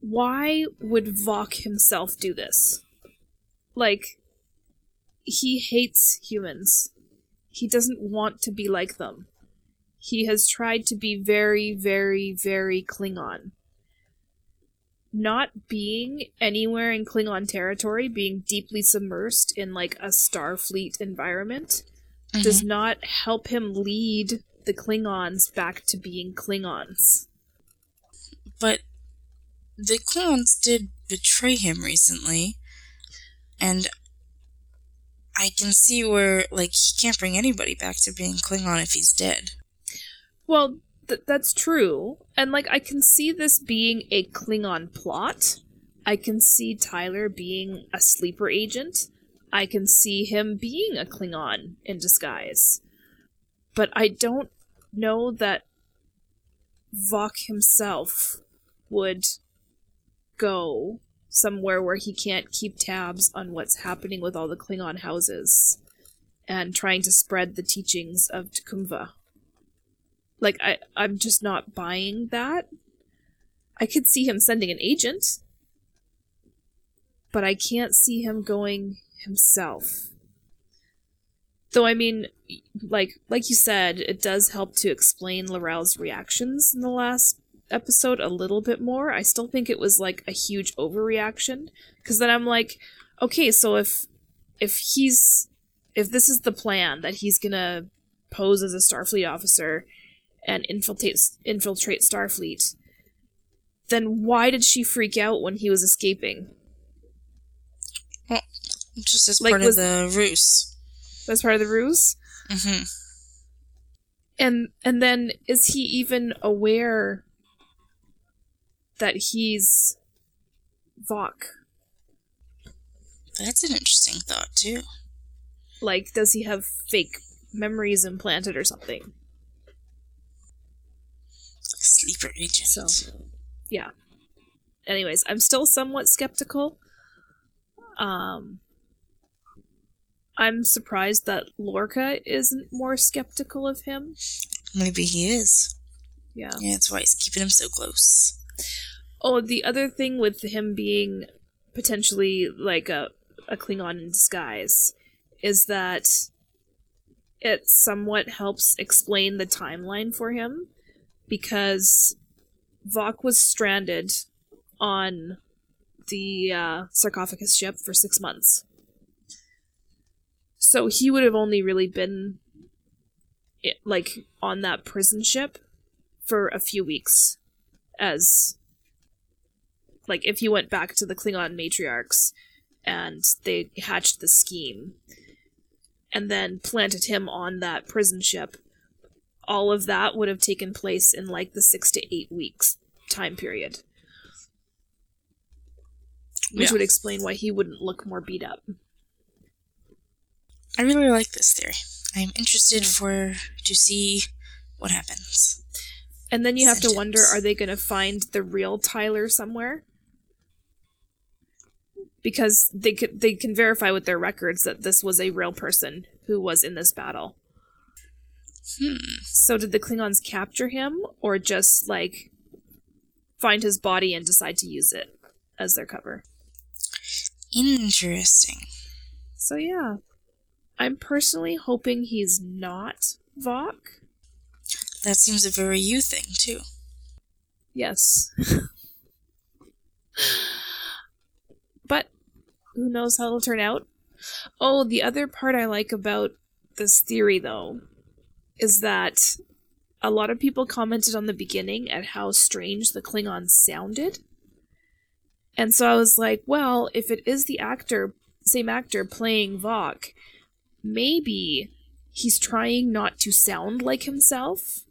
why would Voq himself do this? Like, he hates humans. He doesn't want to be like them. He has tried to be very, very, very Klingon not being anywhere in Klingon territory, being deeply submersed in like a Starfleet environment, does mm-hmm. not help him lead the Klingons back to being Klingons. but the Klingons did betray him recently and I can see where like he can't bring anybody back to being Klingon if he's dead Well, th- that's true. And like I can see this being a Klingon plot. I can see Tyler being a sleeper agent. I can see him being a Klingon in disguise. But I don't know that Voq himself would go somewhere where he can't keep tabs on what's happening with all the Klingon houses and trying to spread the teachings of T'Kuvma like I I'm just not buying that. I could see him sending an agent, but I can't see him going himself. Though I mean, like like you said, it does help to explain L'Rell's reactions in the last episode a little bit more. I still think it was like a huge overreaction because then I'm like, okay, so if if he's if this is the plan that he's gonna pose as a Starfleet officer and infiltrate infiltrate Starfleet, then why did she freak out when he was escaping? Just as Like, part was- of the ruse. That's part of the ruse. hmm And and then is he even aware that he's Voq? That's an interesting thought too. Like, does he have fake memories implanted or something? Sleeper agent. So, yeah. Anyways, I'm still somewhat skeptical. Um, I'm surprised that Lorca isn't more skeptical of him. Maybe he is. Yeah. Yeah, that's why he's keeping him so close. Oh, the other thing with him being potentially like a, a Klingon in disguise is that it somewhat helps explain the timeline for him because Voq was stranded on the uh, sarcophagus ship for six months. So he would have only really been like on that prison ship for a few weeks as like if you went back to the Klingon matriarchs and they hatched the scheme and then planted him on that prison ship, all of that would have taken place in like the six to eight weeks time period. Which Yeah. would explain why he wouldn't look more beat up. I really like this theory. I'm interested for to see what happens. And then you have to wonder are they going to find the real Tyler somewhere? Because they could, they can verify with their records that this was a real person who was in this battle. Hmm. So did the Klingons capture him or just like find his body and decide to use it as their cover? Interesting. So yeah. I'm personally hoping he's not Voq. That seems a very you thing too. Yes. but who knows how it'll turn out? Oh, the other part I like about this theory, though, is that a lot of people commented on the beginning at how strange the Klingons sounded. And so I was like, well, if it is the actor, same actor playing Voq, maybe he's trying not to sound like himself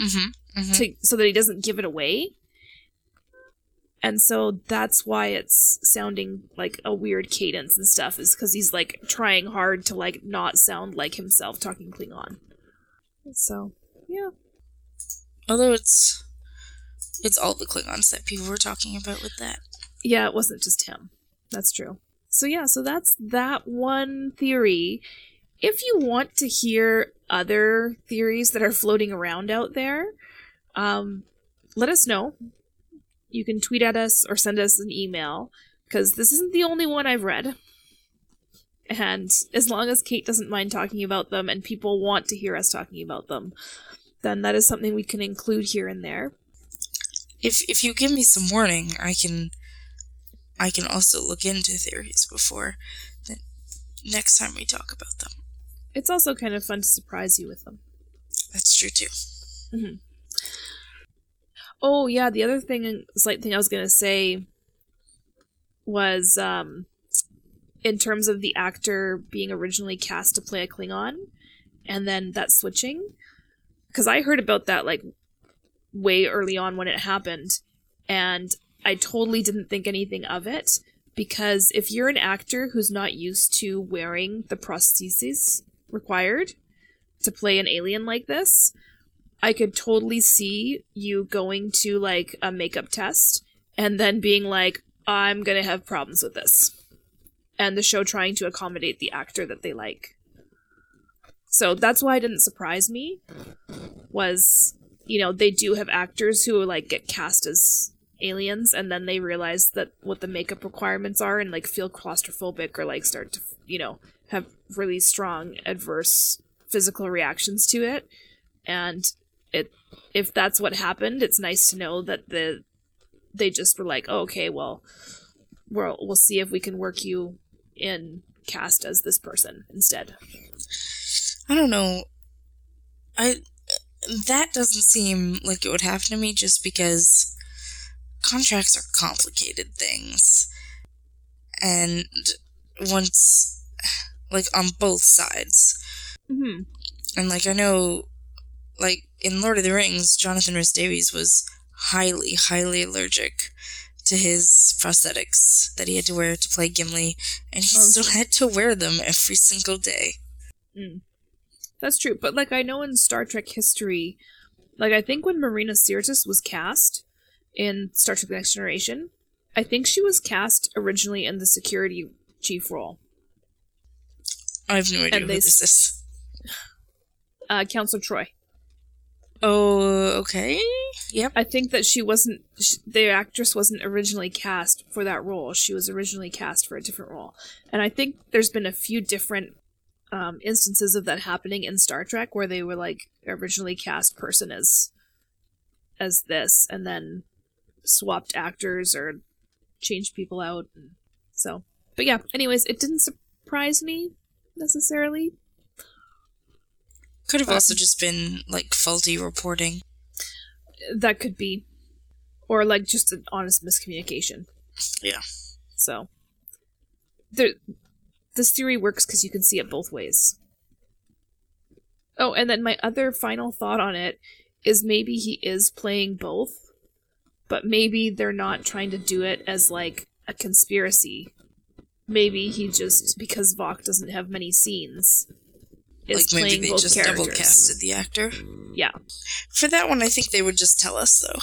Mm-hmm. mm-hmm. to so that he doesn't give it away. And so that's why it's sounding like a weird cadence and stuff is cuz he's like trying hard to like not sound like himself talking Klingon. So, yeah. Although it's it's all the Klingons that people were talking about with that. Yeah, it wasn't just him. That's true. So yeah, so that's that one theory. If you want to hear other theories that are floating around out there, um, let us know. You can tweet at us or send us an email because this isn't the only one I've read. And as long as Cait doesn't mind talking about them and people want to hear us talking about them, then that is something we can include here and there. If if you give me some warning, I can I can also look into theories before the next time we talk about them. It's also kind of fun to surprise you with them. That's true too. Oh yeah, the other thing, slight thing I was gonna say was um, in terms of the actor being originally cast to play a Klingon, and then that switching, because I heard about that like way early on when it happened, and I totally didn't think anything of it because if you're an actor who's not used to wearing the prostheses required to play an alien like this, I could totally see you going to like a makeup test and then being like, I'm gonna have problems with this. And the show trying to accommodate the actor that they like. So that's why it didn't surprise me, was you know, they do have actors who like get cast as aliens and then they realize that what the makeup requirements are and like feel claustrophobic or like start to, you know, have really strong adverse physical reactions to it. And it if that's what happened, it's nice to know that the they just were like, oh, okay, well, we'll we'll see if we can work you in cast as this person instead. I don't know. I that doesn't seem like it would happen to me just because contracts are complicated things. And once like on both sides. Mm-hmm. And like I know like in Lord of the Rings, Jonathan Rhys Davies was highly, highly allergic to his prosthetics that he had to wear to play Gimli, and he Okay. still had to wear them every single day. Mm. That's true, but like I know in Star Trek history, like I think when Marina Sirtis was cast in Star Trek: The Next Generation, I think she was cast originally in the security chief role. I have no idea And who they this is. Uh, Counselor Troi. Oh, okay. Yep. I think that she wasn't sh the actress wasn't originally cast for that role. She was originally cast for a different role, and I think there's been a few different um, instances of that happening in Star Trek where they were like originally cast person as as this, and then swapped actors or changed people out. So, but yeah. Anyways, it didn't surprise me necessarily. Could have Uh, also just been like faulty reporting. That could be, or like just an honest miscommunication. Yeah. So, there, this theory works because you can see it both ways. Oh, and then my other final thought on it is maybe he is playing both, but maybe they're not trying to do it as like a conspiracy. Maybe he just because Voq doesn't have many scenes is like maybe they both just characters. double casted the actor. Yeah, For that one, I think they would just tell us though.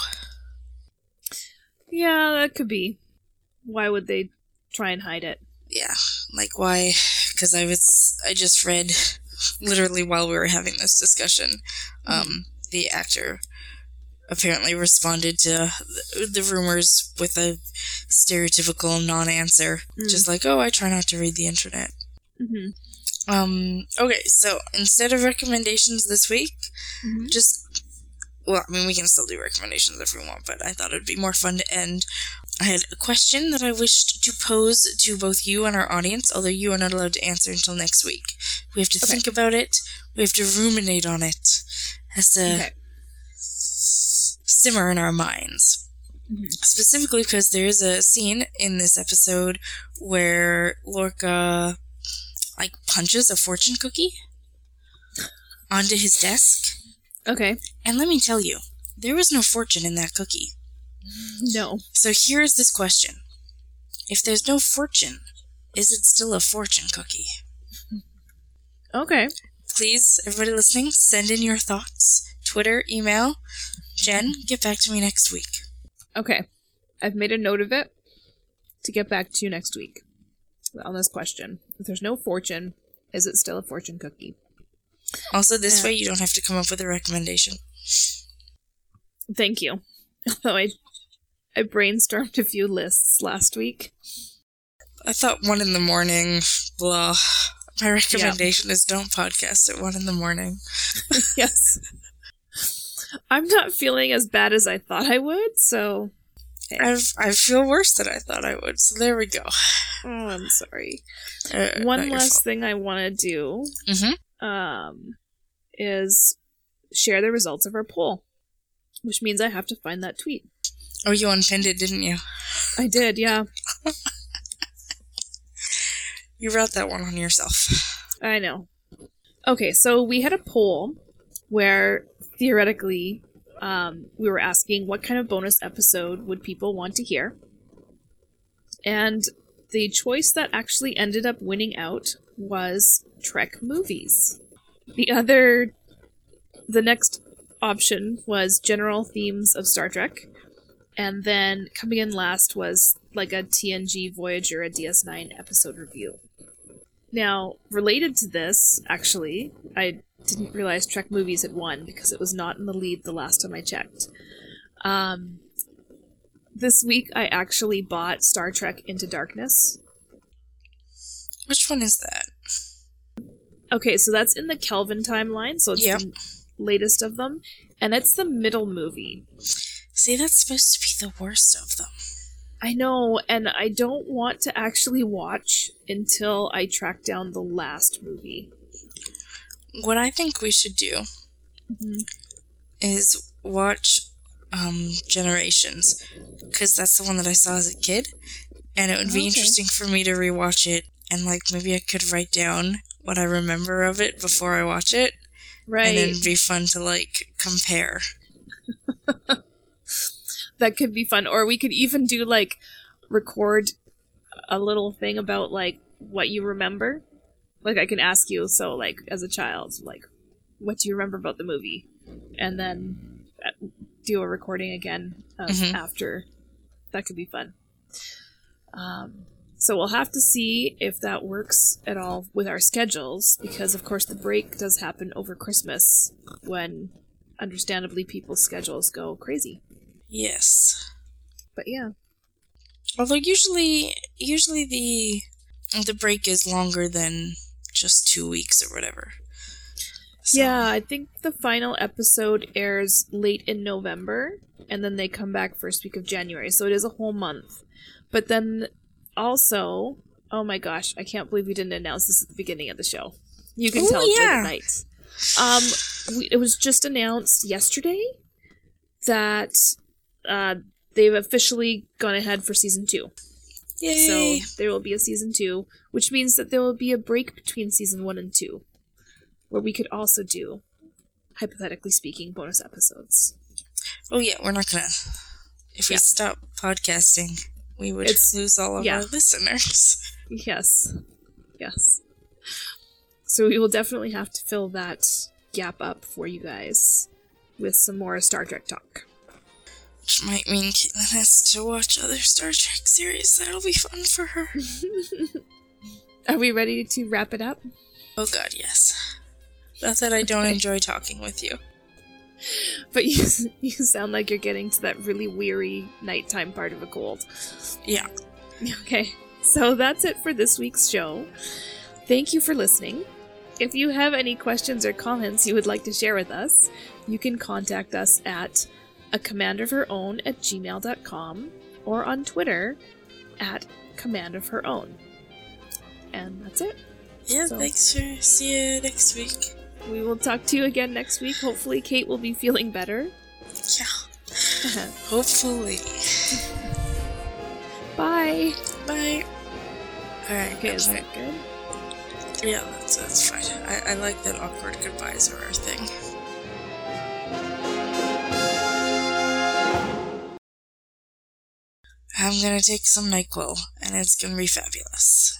yeah, that could be. Why would they try and hide it? Yeah, like why? Because I was I just read literally while we were having this discussion, um, the actor apparently responded to the, rumors with a stereotypical non-answer, Mm. just like, "Oh, I try not to read the internet." Mm-hmm. Um, okay, so instead of recommendations this week, Mhm. just well, I mean, we can still do recommendations if we want, but I thought it would be more fun to end. I had a question that I wished to pose to both you and our audience, although you are not allowed to answer until next week. We have to Okay. think about it. We have to ruminate on it. as to Okay. Simmer in our minds. Mhm. Specifically because there is a scene in this episode where Lorca like punches a fortune cookie onto his desk. Okay. And let me tell you, there was no fortune in that cookie. No. So here's this question If there's no fortune, is it still a fortune cookie? Okay. Please, everybody listening, send in your thoughts. Twitter, email. Jenn, get back to me next week. Okay. I've made a note of it to get back to you next week on this question. If there's no fortune, is it still a fortune cookie? Also, this Yeah. way you don't have to come up with a recommendation. Thank you. Although I I brainstormed a few lists last week. I thought one in the morning, blah. My recommendation is don't podcast at one in the morning. yes. I'm not feeling as bad as I thought I would, so I've, I feel worse than I thought I would, so there we go. oh, I'm sorry. Uh, One last fault. thing I want to do Mhm. um, is share the results of our poll, which means I have to find that tweet. Oh, you unpinned it, didn't you? I did, yeah. You wrote that one on yourself. I know. Okay, so we had a poll where theoretically um, we were asking what kind of bonus episode would people want to hear. And the choice that actually ended up winning out was Trek movies. The other, the next option was general themes of Star Trek. And then coming in last was like a TNG Voyager, a DS9 episode review. Now, related to this, actually, I didn't realize Trek movies had won because it was not in the lead the last time I checked. Um, this week I actually bought Star Trek Into Darkness. Which one is that? Okay, so that's in the Kelvin timeline, so it's Yep. the latest of them, and it's the middle movie. See, that's supposed to be the worst of them. I know, and I don't want to actually watch until I track down the last movie. What I think we should do Mhm. is watch um, Generations, because that's the one that I saw as a kid, and it would be Okay. interesting for me to rewatch it, and like maybe I could write down what I remember of it before I watch it, Right. and then it'd be fun to like compare. that could be fun. Or we could even do like record a little thing about like what you remember. Like I can ask you, so like as a child, like what do you remember about the movie? And then uh, do a recording again of Mhm. after. That could be fun. Um, so we'll have to see if that works at all with our schedules, because of course the break does happen over Christmas when, understandably, people's schedules go crazy. Yes. But yeah, Although usually, usually the the break is longer than just two weeks or whatever. So- yeah, I think the final episode airs late in November, and then they come back first week of January, so it is a whole month. But then also, oh my gosh, I can't believe we didn't announce this at the beginning of the show. You can Ooh, tell it's late at night. Um, we, it was just announced yesterday that uh, they've officially gone ahead for season two. Yay! So there will be a season two, which means that there will be a break between season one and two, where we could also do, hypothetically speaking, bonus episodes. oh yeah, we're not gonna. If we stop podcasting, we would It's- lose all of yeah. our listeners. Yes. Yes. So we will definitely have to fill that gap up for you guys with some more Star Trek talk. Which might mean Caitlin has to watch other Star Trek series. That'll be fun for her. Are we ready to wrap it up? Oh god, yes. Not that I don't enjoy talking with you. But you you sound like you're getting to that really weary nighttime part of a cold. Yeah. Okay, so that's it for this week's show. Thank you for listening. If you have any questions or comments you would like to share with us, you can contact us at a command of her own at gmail.com or on Twitter at command of her own. And that's it. Yeah, So- thanks for see you next week. We will talk to you again next week. Hopefully, Cait will be feeling better. Yeah. Hopefully. Bye. Bye. Alright, Okay, is that good? Yeah, that's, that's fine. I, I like that awkward goodbyes are our thing. I'm gonna take some NyQuil, and it's gonna be fabulous.